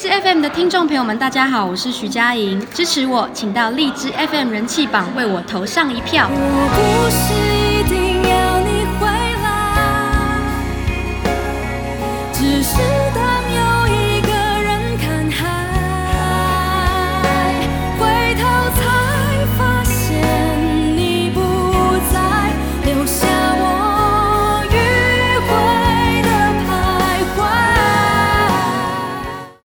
枝 FM 的听众朋友们，大家好，我是徐佳莹，支持我，请到荔枝 FM 人气榜为我投上一票。我不是一定要你回来，只是。